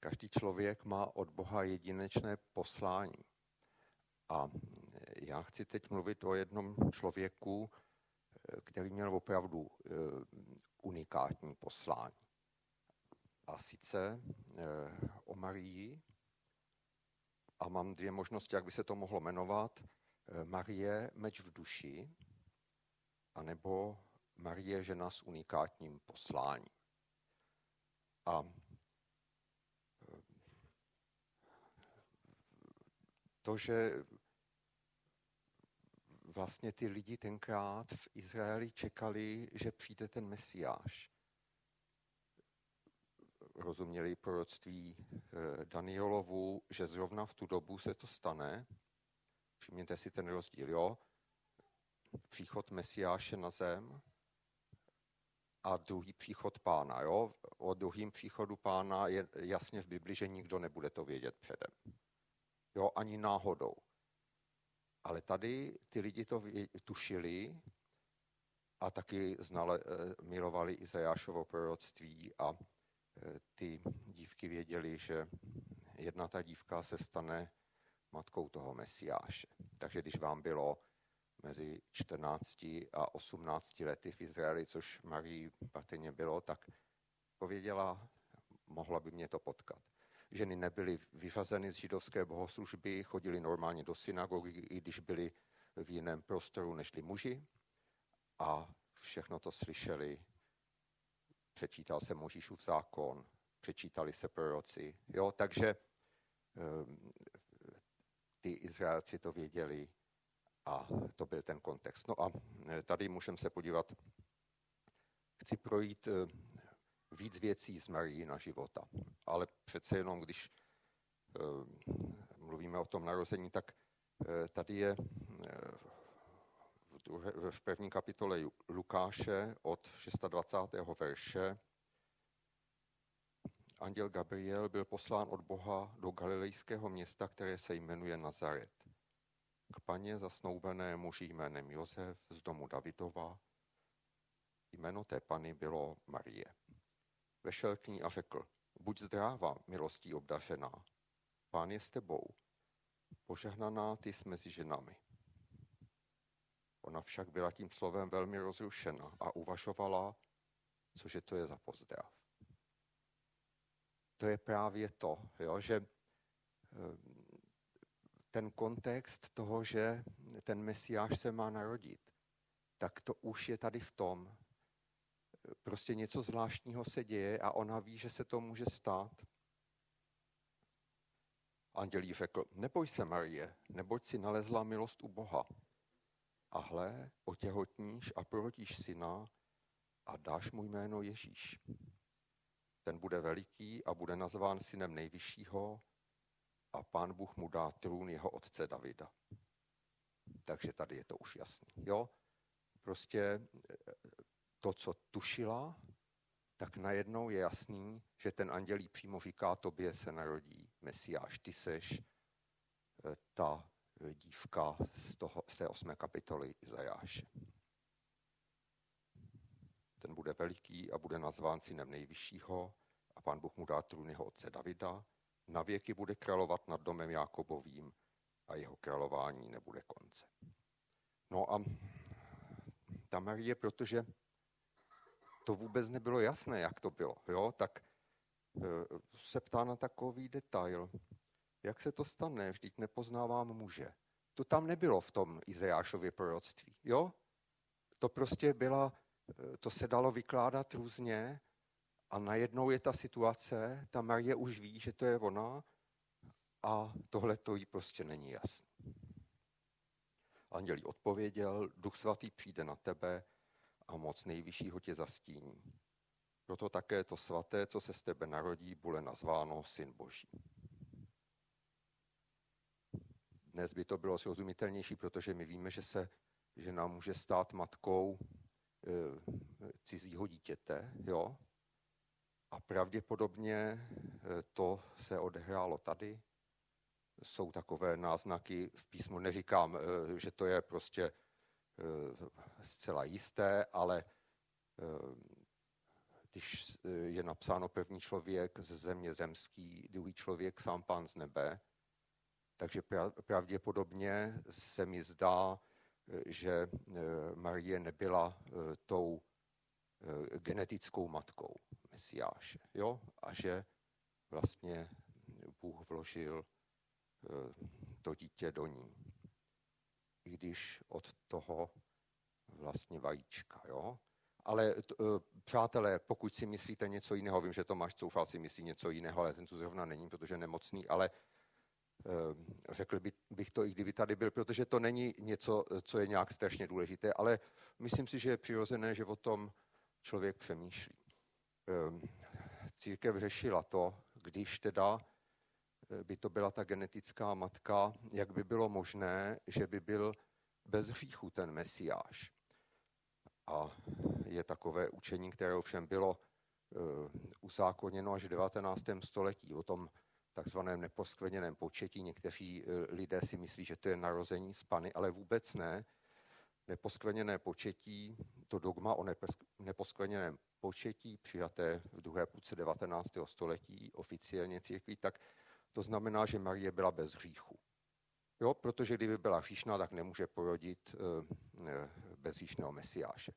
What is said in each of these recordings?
Každý člověk má od Boha jedinečné poslání. A já chci teď mluvit o jednom člověku, který měl opravdu eh, unikátní poslání. A sice eh, o Marii. A mám dvě možnosti, jak by se to mohlo jmenovat. Eh, Marie meč v duši, anebo Marie žena s unikátním posláním. A to, že vlastně ty lidi tenkrát v Izraeli čekali, že přijde ten Mesiáš. Rozuměli proroctví eh, Danielovu, že zrovna v tu dobu se to stane. Všimněte si ten rozdíl, jo? Příchod Mesiáše na zem a druhý příchod pána, jo? O druhém příchodu pána je jasně v Bibli, že nikdo nebude to vědět předem. Jo, ani náhodou. Ale tady ty lidi to tušili a taky znali, eh, milovali Izajášovo proroctví a eh, ty dívky věděli, že jedna ta dívka se stane matkou toho Mesiáše. Takže když vám bylo mezi 14 a 18 lety v Izraeli, což Marii patrně bylo, tak pověděla, mohla by mě to potkat. Ženy nebyly vyřazeny z židovské bohoslužby, chodili normálně do synagogy, i když byli v jiném prostoru nežli muži. A všechno to slyšeli. Přečítal se Možíšův zákon, přečítali se proroci. Jo, takže ehm, ty Izraelci to věděli a to byl ten kontext. No a e, tady můžeme se podívat, chci projít e, víc věcí z na života. Ale přece jenom, když uh, mluvíme o tom narození, tak uh, tady je uh, v, druhé, v první kapitole Lukáše od 26. verše Anděl Gabriel byl poslán od Boha do galilejského města, které se jmenuje Nazaret. K paně zasnoubené muži jménem Josef z domu Davidova. Jméno té pany bylo Marie vešel k ní a řekl, buď zdráva, milostí obdařená, pán je s tebou, požehnaná ty jsi mezi ženami. Ona však byla tím slovem velmi rozrušena a uvažovala, cože to je za pozdrav. To je právě to, jo, že eh, ten kontext toho, že ten mesiáš se má narodit, tak to už je tady v tom, prostě něco zvláštního se děje a ona ví, že se to může stát. Anděl jí řekl, neboj se, Marie, neboť si nalezla milost u Boha. A hle, otěhotníš a porodíš syna a dáš mu jméno Ježíš. Ten bude veliký a bude nazván synem nejvyššího a pán Bůh mu dá trůn jeho otce Davida. Takže tady je to už jasný. Jo? Prostě to, co tušila, tak najednou je jasný, že ten andělí přímo říká, tobě se narodí Mesiáš, ty seš eh, ta eh, dívka z, toho, z té osmé kapitoly Izajáše. Ten bude veliký a bude nazván synem nejvyššího a pán Bůh mu dá trůn jeho otce Davida. Na věky bude královat nad domem Jákobovým a jeho králování nebude konce. No a ta Marie, protože to vůbec nebylo jasné, jak to bylo, jo? tak eh, se ptá na takový detail. Jak se to stane? Vždyť nepoznávám muže. To tam nebylo v tom Izajášově proroctví. Jo? To prostě byla, eh, to se dalo vykládat různě a najednou je ta situace, ta Marie už ví, že to je ona a tohle to jí prostě není jasné. Andělí odpověděl, duch svatý přijde na tebe a moc nejvyššího tě zastíní. Proto také to svaté, co se z tebe narodí, bude nazváno Syn Boží. Dnes by to bylo srozumitelnější, protože my víme, že se žena může stát matkou e, cizího dítěte, jo? A pravděpodobně e, to se odehrálo tady. Jsou takové náznaky v písmu. Neříkám, e, že to je prostě Eh, zcela jisté, ale eh, když je napsáno první člověk ze země zemský, druhý člověk sám pán z nebe, takže pravděpodobně se mi zdá, že Marie nebyla tou genetickou matkou Mesiáše. Jo? A že vlastně Bůh vložil to dítě do ní. I když od toho vlastně vajíčka. Jo? Ale uh, přátelé, pokud si myslíte něco jiného, vím, že Tomáš Coufal si myslí něco jiného, ale ten tu zrovna není, protože je nemocný, ale uh, řekl by, bych to, i kdyby tady byl, protože to není něco, co je nějak strašně důležité, ale myslím si, že je přirozené, že o tom člověk přemýšlí. Uh, církev řešila to, když teda by to byla ta genetická matka, jak by bylo možné, že by byl bez hříchu ten mesiáš. A je takové učení, které ovšem bylo uh, uzákoněno až v 19. století o tom takzvaném neposkvrněném početí. Někteří uh, lidé si myslí, že to je narození z Pany, ale vůbec ne. Neposkvrněné početí, to dogma o neposkvrněném početí, přijaté v druhé půlce 19. století oficiálně církví, tak to znamená, že Marie byla bez hříchu. Jo, protože kdyby byla hříšná, tak nemůže porodit uh, bezříšného mesiáše.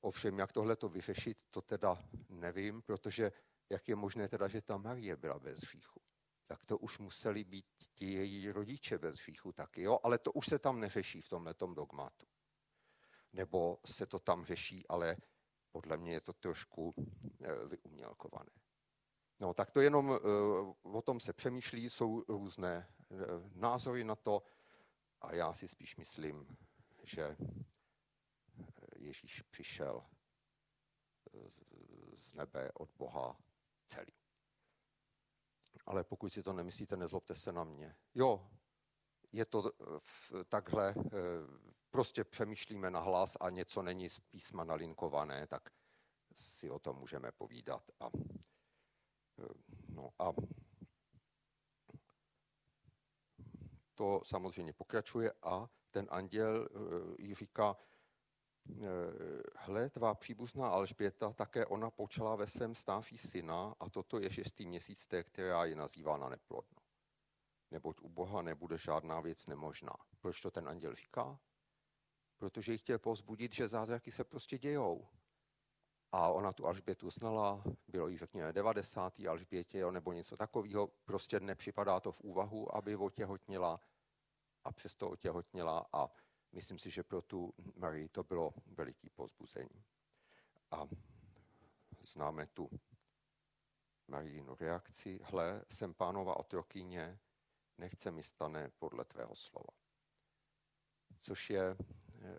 Ovšem, jak tohle to vyřešit, to teda nevím, protože jak je možné teda, že ta Marie byla bez hříchu. Tak to už museli být ti její rodiče bez hříchu taky, jo? ale to už se tam neřeší v tomhle dogmatu. Nebo se to tam řeší, ale podle mě je to trošku eh, vyumělkované. No, tak to jenom uh, o tom se přemýšlí, jsou různé uh, názory na to a já si spíš myslím, že Ježíš přišel z, nebe od Boha celý. Ale pokud si to nemyslíte, nezlobte se na mě. Jo, je to takhle, prostě přemýšlíme na hlas a něco není z písma nalinkované, tak si o tom můžeme povídat. A No a to samozřejmě pokračuje a ten anděl eh, jí říká, eh, hle, tvá příbuzná Alžběta, také ona počala ve svém stáří syna a toto je šestý měsíc té, která je nazývána neplodnou. Neboť u Boha nebude žádná věc nemožná. Proč to ten anděl říká? Protože jí chtěl pozbudit, že zázraky se prostě dějou. A ona tu Alžbětu znala, bylo jí řekněme 90. Alžbětě jo, nebo něco takového, prostě nepřipadá to v úvahu, aby otěhotnila a přesto otěhotnila a myslím si, že pro tu Marii to bylo veliký pozbuzení. A známe tu Marijinu reakci, hle, jsem pánova otrokyně, nechce mi stane podle tvého slova. Což je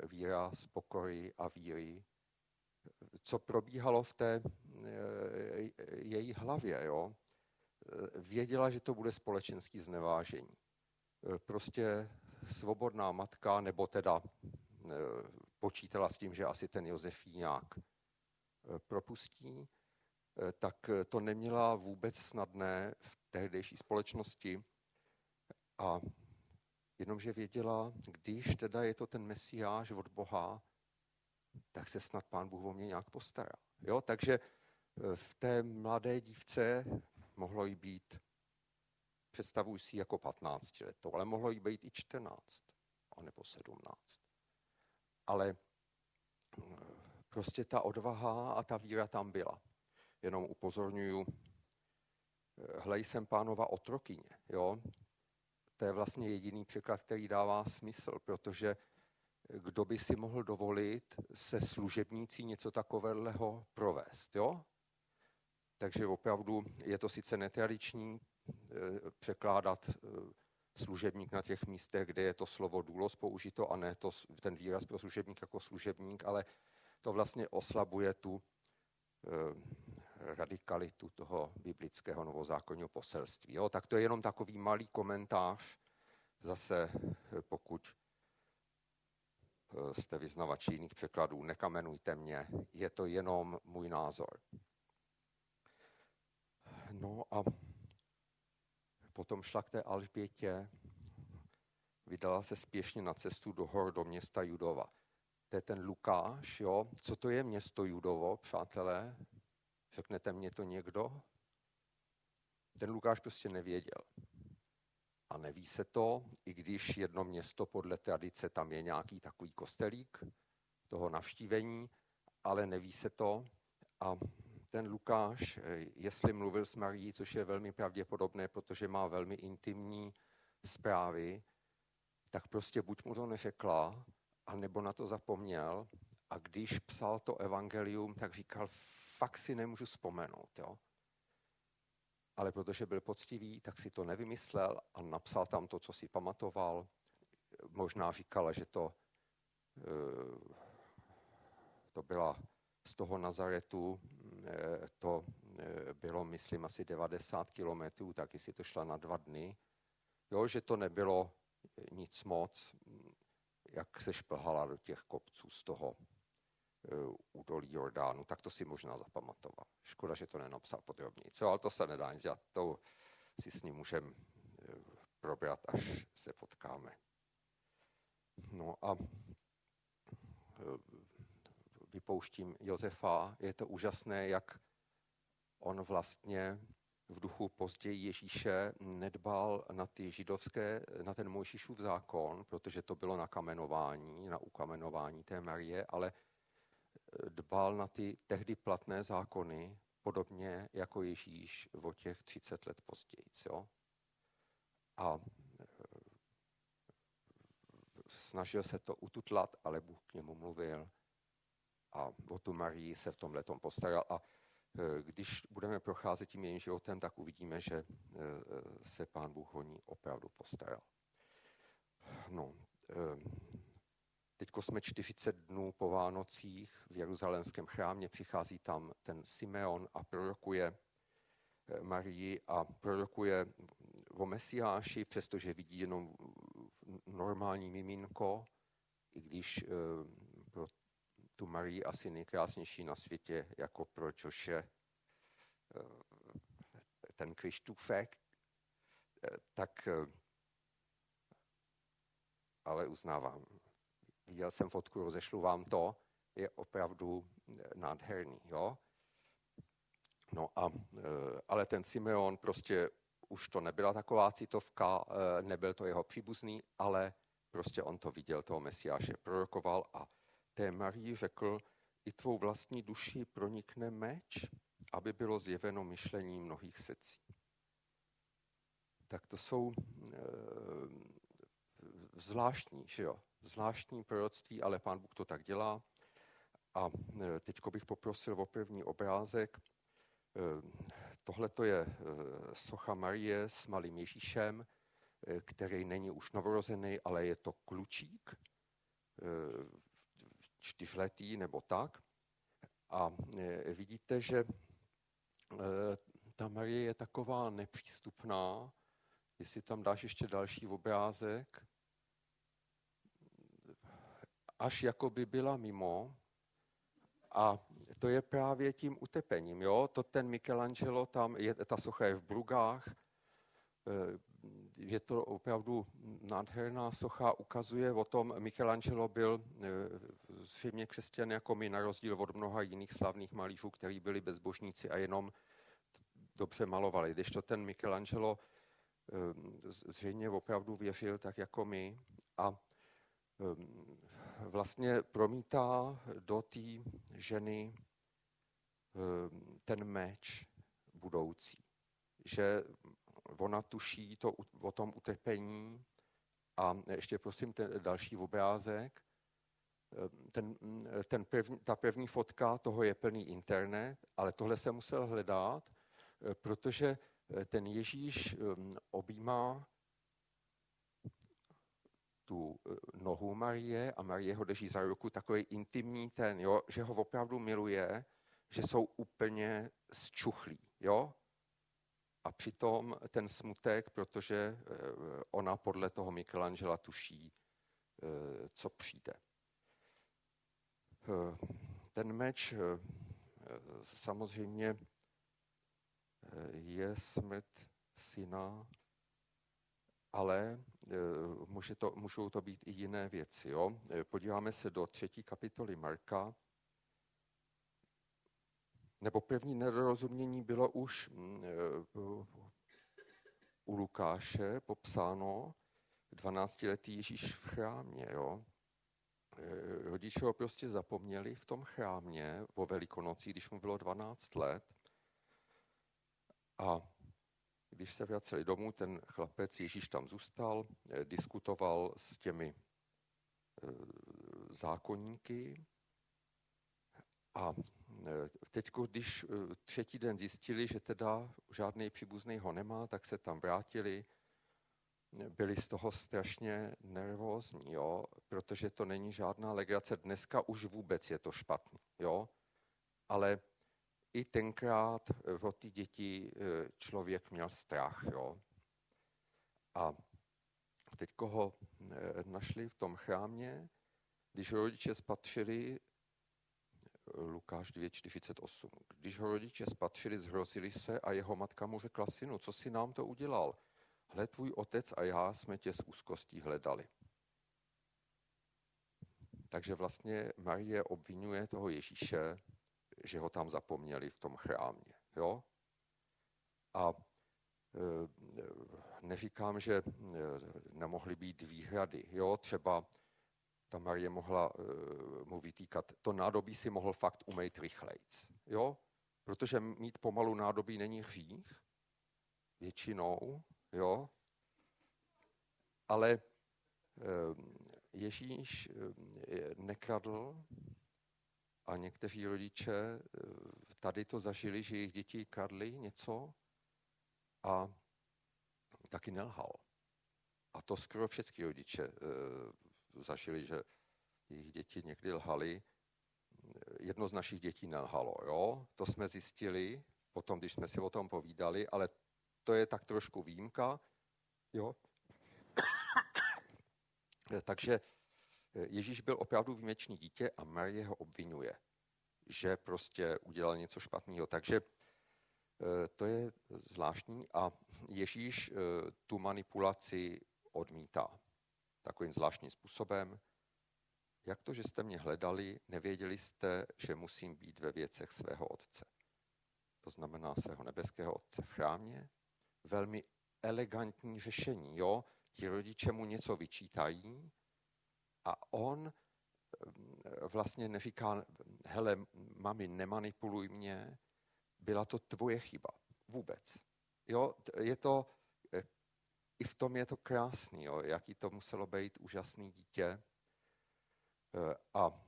víra z pokory a víry, co probíhalo v té eh, její hlavě. Jo? Eh, věděla, že to bude společenský znevážení. Eh, prostě svobodná matka, nebo teda počítala s tím, že asi ten Josef nějak propustí, tak to neměla vůbec snadné v tehdejší společnosti. A jenomže věděla, když teda je to ten mesiáš od Boha, tak se snad pán Bůh o mě nějak postará. Jo? Takže e, v té mladé dívce mohlo jí být, představuji si jako 15 letou, ale mohlo jí být i 14, anebo 17. Ale e, prostě ta odvaha a ta víra tam byla. Jenom upozorňuju, e, hlej jsem pánova otrokyně. Jo? To je vlastně jediný překlad, který dává smysl, protože kdo by si mohl dovolit se služebnící něco takového provést. Jo? Takže opravdu je to sice netradiční eh, překládat eh, služebník na těch místech, kde je to slovo důlos použito a ne to, ten výraz pro služebník jako služebník, ale to vlastně oslabuje tu eh, radikalitu toho biblického novozákonního poselství. Jo? Tak to je jenom takový malý komentář, zase pokud jste vyznavači jiných překladů, nekamenujte mě, je to jenom můj názor. No a potom šla k té Alžbětě, vydala se spěšně na cestu do hor do města Judova. To je ten Lukáš, jo. Co to je město Judovo, přátelé? Řeknete mě to někdo? Ten Lukáš prostě nevěděl. A neví se to, i když jedno město podle tradice tam je nějaký takový kostelík toho navštívení, ale neví se to. A ten Lukáš, eh, jestli mluvil s Marií, což je velmi pravděpodobné, protože má velmi intimní zprávy, tak prostě buď mu to neřekla, anebo na to zapomněl. A když psal to evangelium, tak říkal, fakt si nemůžu vzpomenout. Jo? Ale protože byl poctivý, tak si to nevymyslel a napsal tam to, co si pamatoval. Možná říkala, že to, eh, to byla z toho Nazaretu, eh, to eh, bylo, myslím, asi 90 kilometrů, taky si to šla na dva dny. Jo, že to nebylo nic moc, jak se šplhala do těch kopců z toho údolí Jordánu, tak to si možná zapamatoval. Škoda, že to nenapsal podrobněji. Co, ale to se nedá nic dělat. To si s ním můžeme probrat, až se potkáme. No a vypouštím Josefa, je to úžasné, jak on vlastně v duchu později Ježíše nedbal na ty židovské, na ten Mojžíšův zákon, protože to bylo na kamenování, na ukamenování té Marie, ale dbal na ty tehdy platné zákony, podobně jako Ježíš o těch 30 let později. Jo? A e, snažil se to ututlat, ale Bůh k němu mluvil a o tu Marii se v tom postaral. A e, když budeme procházet tím jejím životem, tak uvidíme, že e, se pán Bůh o ní opravdu postaral. No, Teď jsme 40 dnů po Vánocích v Jeruzalémském chrámě, přichází tam ten Simeon a prorokuje Marii a prorokuje o Mesiáši, přestože vidí jenom normální miminko, i když pro tu Marii asi nejkrásnější na světě, jako pro Joše eh, ten Krištůfek, eh, tak eh, ale uznávám, viděl jsem fotku, rozešlu vám to, je opravdu nádherný. Jo? No a, ale ten Simeon prostě už to nebyla taková citovka, nebyl to jeho příbuzný, ale prostě on to viděl, toho Mesiáše prorokoval a té Marii řekl, i tvou vlastní duši pronikne meč, aby bylo zjeveno myšlení mnohých srdcí. Tak to jsou e, zvláštní, že jo, zvláštní proroctví, ale pán Bůh to tak dělá. A e, teď bych poprosil o první obrázek. E, Tohle to je e, socha Marie s malým Ježíšem, který není už novorozený, ale je to klučík. Čtyřletý nebo tak. A vidíte, že ta Marie je taková nepřístupná. Jestli tam dáš ještě další obrázek, až jako by byla mimo. A to je právě tím utepením. Jo? To ten Michelangelo tam, je, ta socha je v Brugách, e, je to opravdu nádherná socha, ukazuje o tom, Michelangelo byl eh, zřejmě křesťan jako my, na rozdíl od mnoha jiných slavných malířů, kteří byli bezbožníci a jenom dobře malovali. Když to ten Michelangelo eh, zřejmě opravdu věřil tak jako my a vlastně promítá do té ženy ten meč budoucí. Že ona tuší to, o tom utrpení. A ještě prosím ten další obrázek. Ten, ten první, ta první fotka toho je plný internet, ale tohle se musel hledat, protože ten Ježíš um, objímá tu uh, nohu Marie a Marie ho drží za ruku, takový intimní ten, jo, že ho opravdu miluje, že jsou úplně zčuchlí. Jo? A přitom ten smutek, protože eh, ona podle toho Michelangela tuší, eh, co přijde. Eh, ten meč samozřejmě je smrt syna, ale může to, můžou to být i jiné věci. Jo? Podíváme se do třetí kapitoly Marka, nebo první nedorozumění bylo už mm, u Lukáše popsáno, 12-letý Ježíš v chrámě. Jo? Rodiče ho prostě zapomněli v tom chrámě po Velikonocí, když mu bylo 12 let. A když se vraceli domů, ten chlapec Ježíš tam zůstal, eh, diskutoval s těmi eh, zákonníky a eh, teď, když třetí den zjistili, že teda žádný příbuzný ho nemá, tak se tam vrátili, byli z toho strašně nervózní, jo? protože to není žádná legrace. Dneska už vůbec je to špatný, jo? ale i tenkrát o ty děti e, člověk měl strach. Jo? A teď ho e, našli v tom chrámě, když rodiče spatřili, Lukáš 2.48, když ho rodiče spatřili, zhrozili se a jeho matka mu řekla, synu, co si nám to udělal? Hle, tvůj otec a já jsme tě s úzkostí hledali. Takže vlastně Marie obvinuje toho Ježíše, že ho tam zapomněli v tom chrámě. Jo? A e, neříkám, že e, nemohly být výhrady. Jo? Třeba ta Marie mohla e, mu vytýkat, to nádobí si mohl fakt umejt rychlejc. Jo? Protože mít pomalu nádobí není hřích, většinou, jo? ale Ježíš nekradl, a někteří rodiče eh, tady to zažili, že jejich děti kradly něco a taky nelhal. A to skoro všechny rodiče e, zažili, že jejich děti někdy lhali. Jedno z našich dětí nelhalo, jo? To jsme zjistili potom, když jsme si o tom povídali, ale to je tak trošku výjimka, jo? Takže Ježíš byl opravdu výjimečný dítě a Marie ho obvinuje, že prostě udělal něco špatného. Takže eh, to je zvláštní a Ježíš eh, tu manipulaci odmítá takovým zvláštním způsobem. Jak to, že jste mě hledali, nevěděli jste, že musím být ve věcech svého otce. To znamená svého nebeského otce v chrámě. Velmi elegantní řešení, jo? Ti rodiče mu něco vyčítají, a on vlastně neříká, hele, mami, nemanipuluj mě, byla to tvoje chyba. Vůbec. Jo, je to, eh, i v tom je to krásný, jo, jaký to muselo být úžasný dítě. Eh, a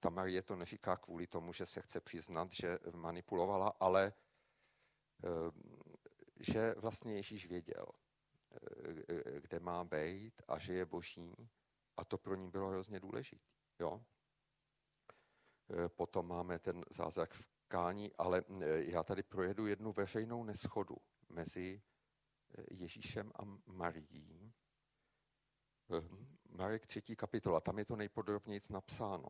ta Marie to neříká kvůli tomu, že se chce přiznat, že manipulovala, ale že vlastně Ježíš věděl, kde má být a že je boží a to pro ní bylo hrozně důležité. Jo? E, potom máme ten zázrak v kání, ale e, já tady projedu jednu veřejnou neschodu mezi e, Ježíšem a Marií. Marek 3. kapitola, tam je to nejpodrobněji napsáno.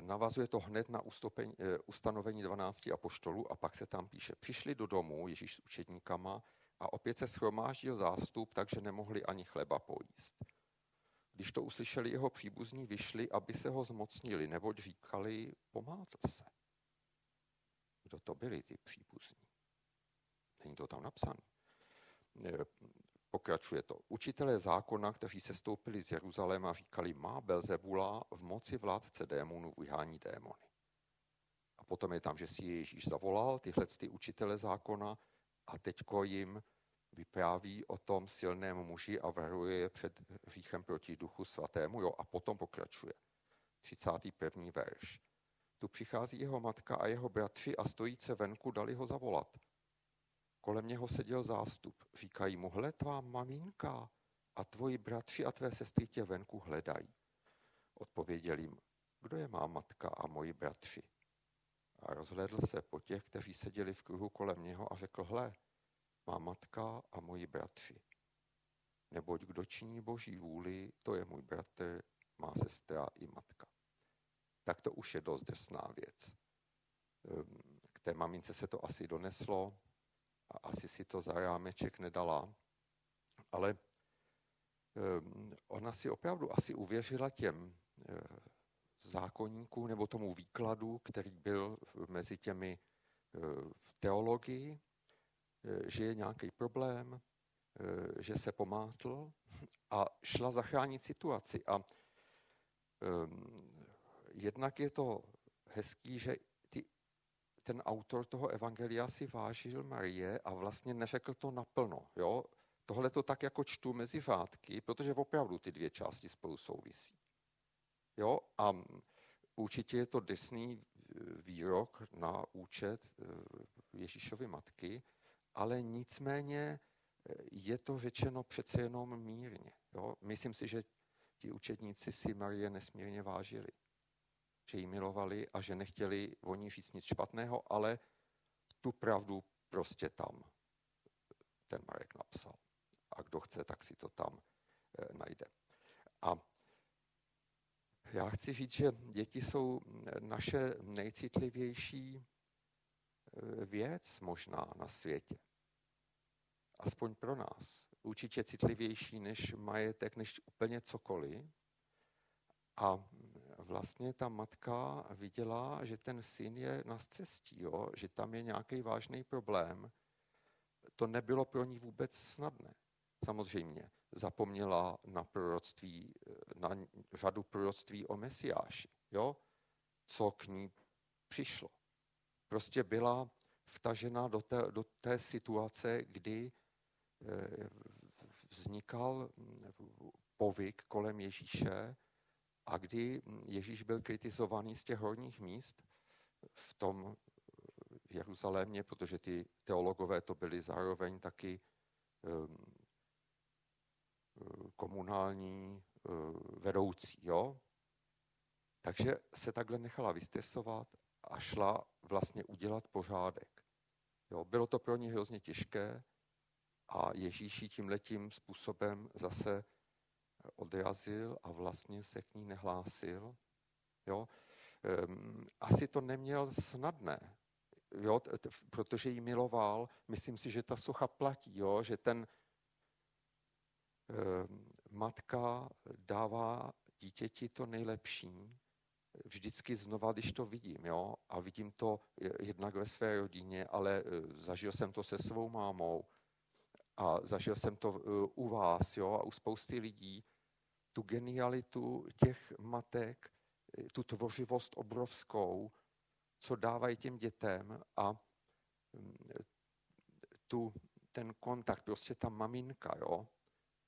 Navazuje to hned na ustupení, ustanovení 12 apoštolů a pak se tam píše. Přišli do domu Ježíš s učedníkama a opět se schromáždil zástup, takže nemohli ani chleba pojíst. Když to uslyšeli jeho příbuzní, vyšli, aby se ho zmocnili, neboť říkali, pomátl se. Kdo to byli ty příbuzní? Není to tam napsané. Pokračuje to. Učitelé zákona, kteří se stoupili z Jeruzaléma, říkali, má Belzebula v moci vládce démonů vyhání démony. A potom je tam, že si Ježíš zavolal tyhle ty učitele zákona a teďko jim vypráví o tom silném muži a varuje je před hříchem proti duchu svatému. Jo, a potom pokračuje. 31. verš. Tu přichází jeho matka a jeho bratři a stojíce venku dali ho zavolat. Kolem něho seděl zástup. Říkají mu, hle tvá maminka a tvoji bratři a tvé sestry tě venku hledají. Odpověděl jim, kdo je má matka a moji bratři? A rozhledl se po těch, kteří seděli v kruhu kolem něho a řekl, hle, má matka a moji bratři. Neboť kdo činí boží vůli, to je můj bratr, má sestra i matka. Tak to už je dost drsná věc. Ehm, k té mamince se to asi doneslo a asi si to za rámeček nedala, ale ehm, ona si opravdu asi uvěřila těm eh, zákonníku nebo tomu výkladu, který byl mezi těmi v teologii, že je nějaký problém, že se pomátl a šla zachránit situaci. A jednak je to hezký, že ty, ten autor toho evangelia si vážil Marie a vlastně neřekl to naplno. Jo? Tohle to tak jako čtu mezi řádky, protože opravdu ty dvě části spolu souvisí. Jo? A určitě je to desný e, výrok na účet Ježíšovy matky, ale nicméně e, je to řečeno přece jenom mírně. Jo? Myslím si, že ti učedníci si Marie nesmírně vážili že ji milovali a že nechtěli o ní říct nic špatného, ale tu pravdu prostě tam ten Marek napsal. A kdo chce, tak si to tam eh, najde. A já chci říct, že děti jsou naše nejcitlivější eh, věc možná na světě. Aspoň pro nás. Určitě citlivější než majetek, než úplně cokoliv. A vlastně ta matka viděla, že ten syn je na cestí, jo? že tam je nějaký vážný problém. To nebylo pro ní vůbec snadné. Samozřejmě zapomněla na proroctví, na řadu proroctví o Mesiáši, jo? co k ní přišlo. Prostě byla vtažena do té, do té situace, kdy eh, vznikal povyk kolem Ježíše, a kdy Ježíš byl kritizovaný z těch horních míst v tom Jeruzalémě, protože ty teologové to byli zároveň taky ehm, komunální eh, vedoucí. Jo? Takže se takhle nechala vystesovat a šla vlastně udělat pořádek. Jo? Bylo to pro ně hrozně těžké a Ježíši tím letím způsobem zase odrazil a vlastně se k ní nehlásil. Jo? Ehm, asi to neměl snadné, jo? protože jí miloval. Myslím si, že ta socha platí, jo? že ten ehm, matka dává dítěti to nejlepší, vždycky znova, když to vidím, jo, a vidím to jednak ve své rodině, ale e, zažil jsem to se svou mámou a zažil jsem to e, u vás, jo, a u spousty lidí, tu genialitu těch matek, tu tvořivost obrovskou, co dávají těm dětem a mm, tu, ten kontakt, prostě ta maminka, jo.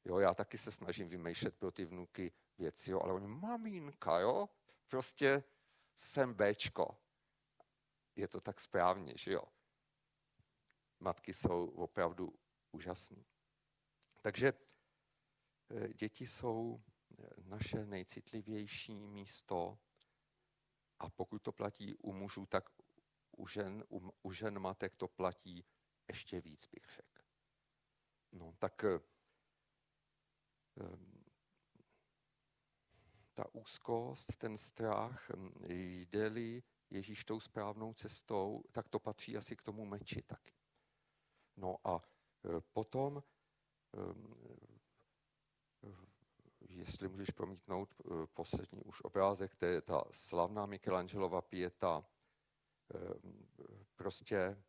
Jo, já taky se snažím vymýšlet pro ty vnuky věci, jo, ale oni, maminka, jo, prostě jsem Bčko. Je to tak správně, že jo. Matky jsou opravdu úžasné. Takže eh, děti jsou naše nejcitlivější místo a pokud to platí u mužů, tak u žen, u, u žen matek to platí ještě víc, bych řekl. No, tak um, ta úzkost, ten strach, jde-li Ježíš tou správnou cestou, tak to patří asi k tomu meči taky. No a e, potom jestli můžeš promítnout eh, poslední už obrázek, to je ta slavná Michelangelova eh, prostě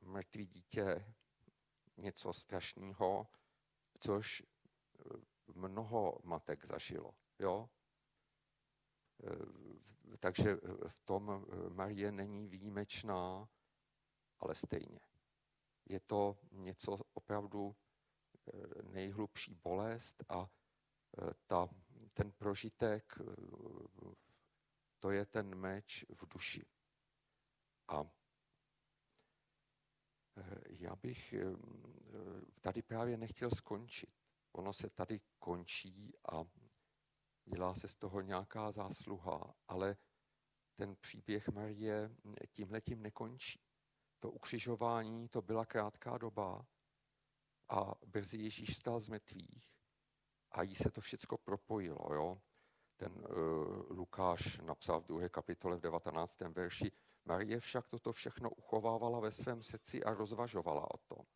mrtvý dítě, něco strašného, což mnoho matek zažilo. Jo? Takže v tom Marie není výjimečná, ale stejně. Je to něco opravdu nejhlubší bolest a ta, ten prožitek, to je ten meč v duši. A já bych tady právě nechtěl skončit. Ono se tady končí a dělá se z toho nějaká zásluha, ale ten příběh Marie tímhletím nekončí. To ukřižování, to byla krátká doba, a brzy Ježíš stál z mrtvých a jí se to všechno propojilo. Jo? Ten uh, Lukáš napsal v druhé kapitole v 19. verši, Marie však toto všechno uchovávala ve svém srdci a rozvažovala o tom.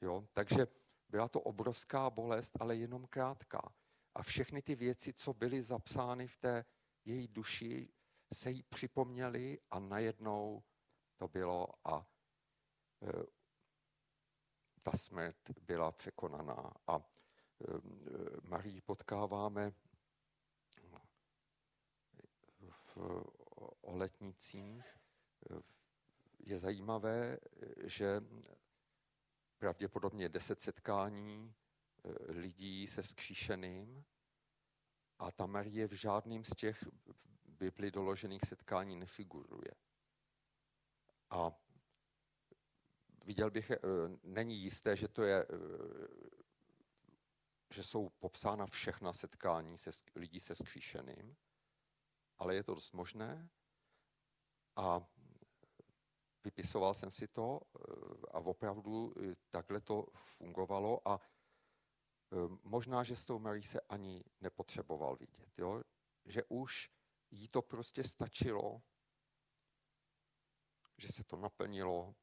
Jo? Takže byla to obrovská bolest, ale jenom krátká. a všechny ty věci, co byly zapsány v té její duši, se jí připomněly a najednou to bylo a e, ta smrt byla překonaná. A e, Marii potkáváme v, o letnicích. Je zajímavé, že pravděpodobně deset setkání e, lidí se skříšeným a ta Marie v žádným z těch Bibli doložených setkání nefiguruje. A viděl bych, e, není jisté, že to je, e, že jsou popsána všechna setkání se, lidí se skříšeným, ale je to dost možné. A vypisoval jsem si to eh, a opravdu eh, takhle to fungovalo a eh, možná, že s tou Mary se ani nepotřeboval vidět, jo? že už jí to prostě stačilo, že se to naplnilo,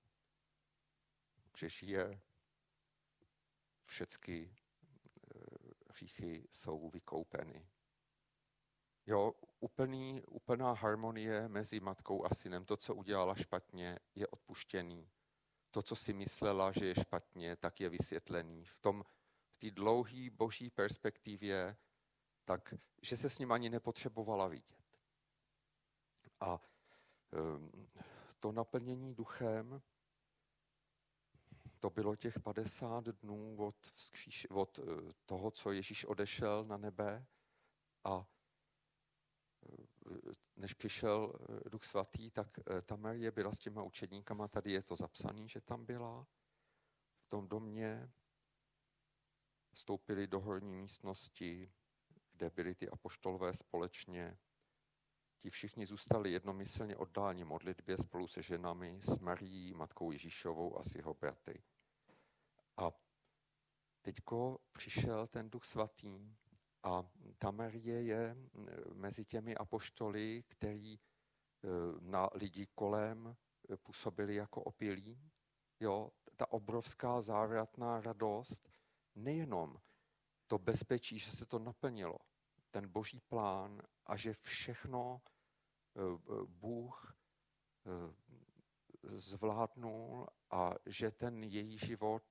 že žije, všechny hříchy jsou vykoupeny. Jo, úplný, úplná harmonie mezi matkou a synem. To, co udělala špatně, je odpuštěný. To, co si myslela, že je špatně, tak je vysvětlený. V tom, v té dlouhé boží perspektivě, tak, že se s ním ani nepotřebovala vidět. A um, to naplnění duchem, to bylo těch 50 dnů od, vzkříš, od eh, toho, co Ježíš odešel na nebe a než přišel eh, Duch Svatý, tak eh, ta Marie byla s těma učedníkama, tady je to zapsané, že tam byla, v tom domě, vstoupili do horní místnosti, kde byli ty apoštolové společně. Ti všichni zůstali jednomyslně oddáni modlitbě spolu se ženami, s Marií, matkou Ježíšovou a s jeho bratry. A teďko přišel ten Duch Svatý a ta Marie je mezi těmi apoštoly, který e, na lidi kolem e, působili jako opilí. Jo, ta obrovská závratná radost, nejenom to bezpečí, že se to naplnilo, ten boží plán a že všechno Bůh zvládnul a že ten její život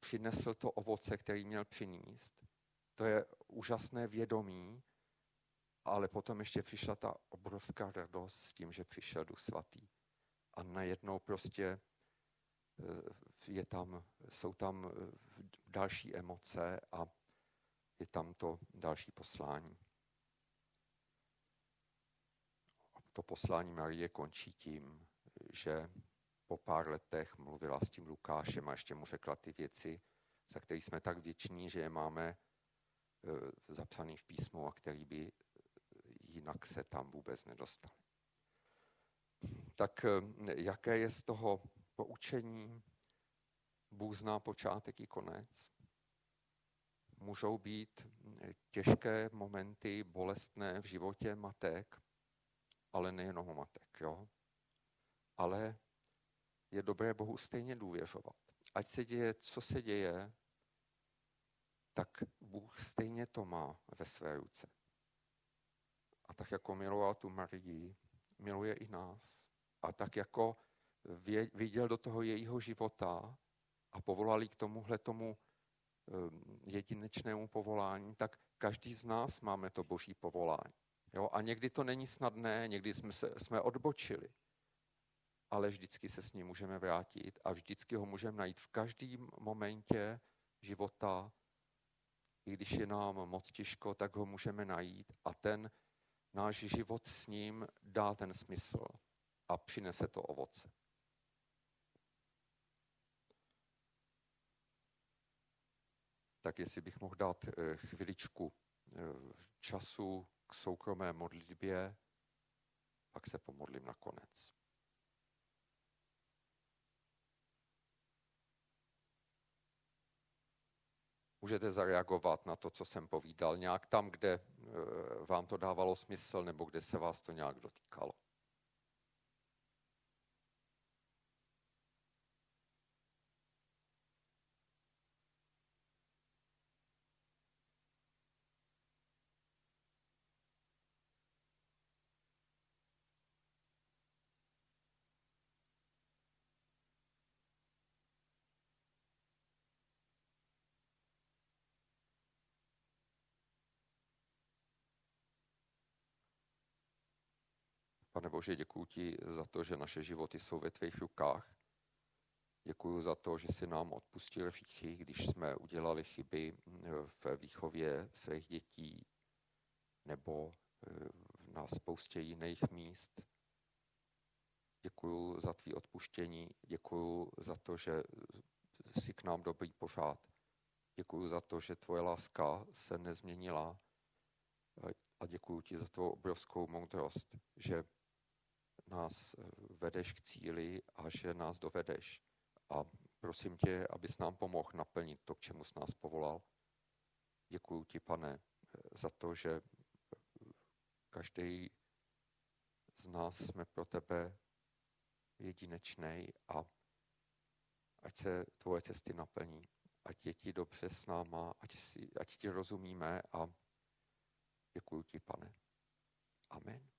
přinesl to ovoce, který měl přinést. To je úžasné vědomí, ale potom ještě přišla ta obrovská radost s tím, že přišel Duch Svatý. A najednou prostě eh, je tam, jsou tam eh, další emoce a je tam to další poslání. To poslání Marie končí tím, že po pár letech mluvila s tím Lukášem a ještě mu řekla ty věci, za které jsme tak vděční, že je máme e, zapsaný v písmu a který by jinak se tam vůbec nedostal. Tak e, jaké je z toho poučení? Bůh zná počátek i konec. Můžou být těžké momenty, bolestné v životě matek, ale nejenom matek, jo? Ale je dobré Bohu stejně důvěřovat. Ať se děje, co se děje, tak Bůh stejně to má ve své ruce. A tak jako miloval tu Marii, miluje i nás. A tak jako viděl do toho jejího života a povolali k tomuhle tomu ehm, jedinečnému povolání, tak každý z nás máme to boží povolání. Jo? A někdy to není snadné, někdy jsme, se, jsme odbočili ale vždycky se s ním můžeme vrátit a vždycky ho můžeme najít v každém momentě života. I když je nám moc těžko, tak ho můžeme najít a ten náš život s ním dá ten smysl a přinese to ovoce. Tak jestli bych mohl dát eh, chviličku eh, času k soukromé modlitbě, pak se pomodlím nakonec. Můžete zareagovat na to, co jsem povídal, nějak tam, kde eh, vám to dávalo smysl nebo kde se vás to nějak dotýkalo. Pane Bože, děkuji ti za to, že naše životy jsou ve tvých rukách. Děkuji za to, že jsi nám odpustil hříchy, když jsme udělali chyby v výchově svých dětí nebo na spoustě jiných míst. Děkuji za tvý odpuštění, děkuji za to, že jsi k nám dobrý pořád. Děkuji za to, že tvoje láska se nezměnila a děkuji ti za tvou obrovskou moudrost, že nás vedeš k cíli a že nás dovedeš. A prosím tě, abys nám pomohl naplnit to, k čemu jsi nás povolal. Děkuji ti, pane, za to, že každý z nás jsme pro tebe jedinečný a ať se tvoje cesty naplní. Ať je ti dobře s náma, ať, si, ať ti rozumíme a děkuji ti, pane. Amen.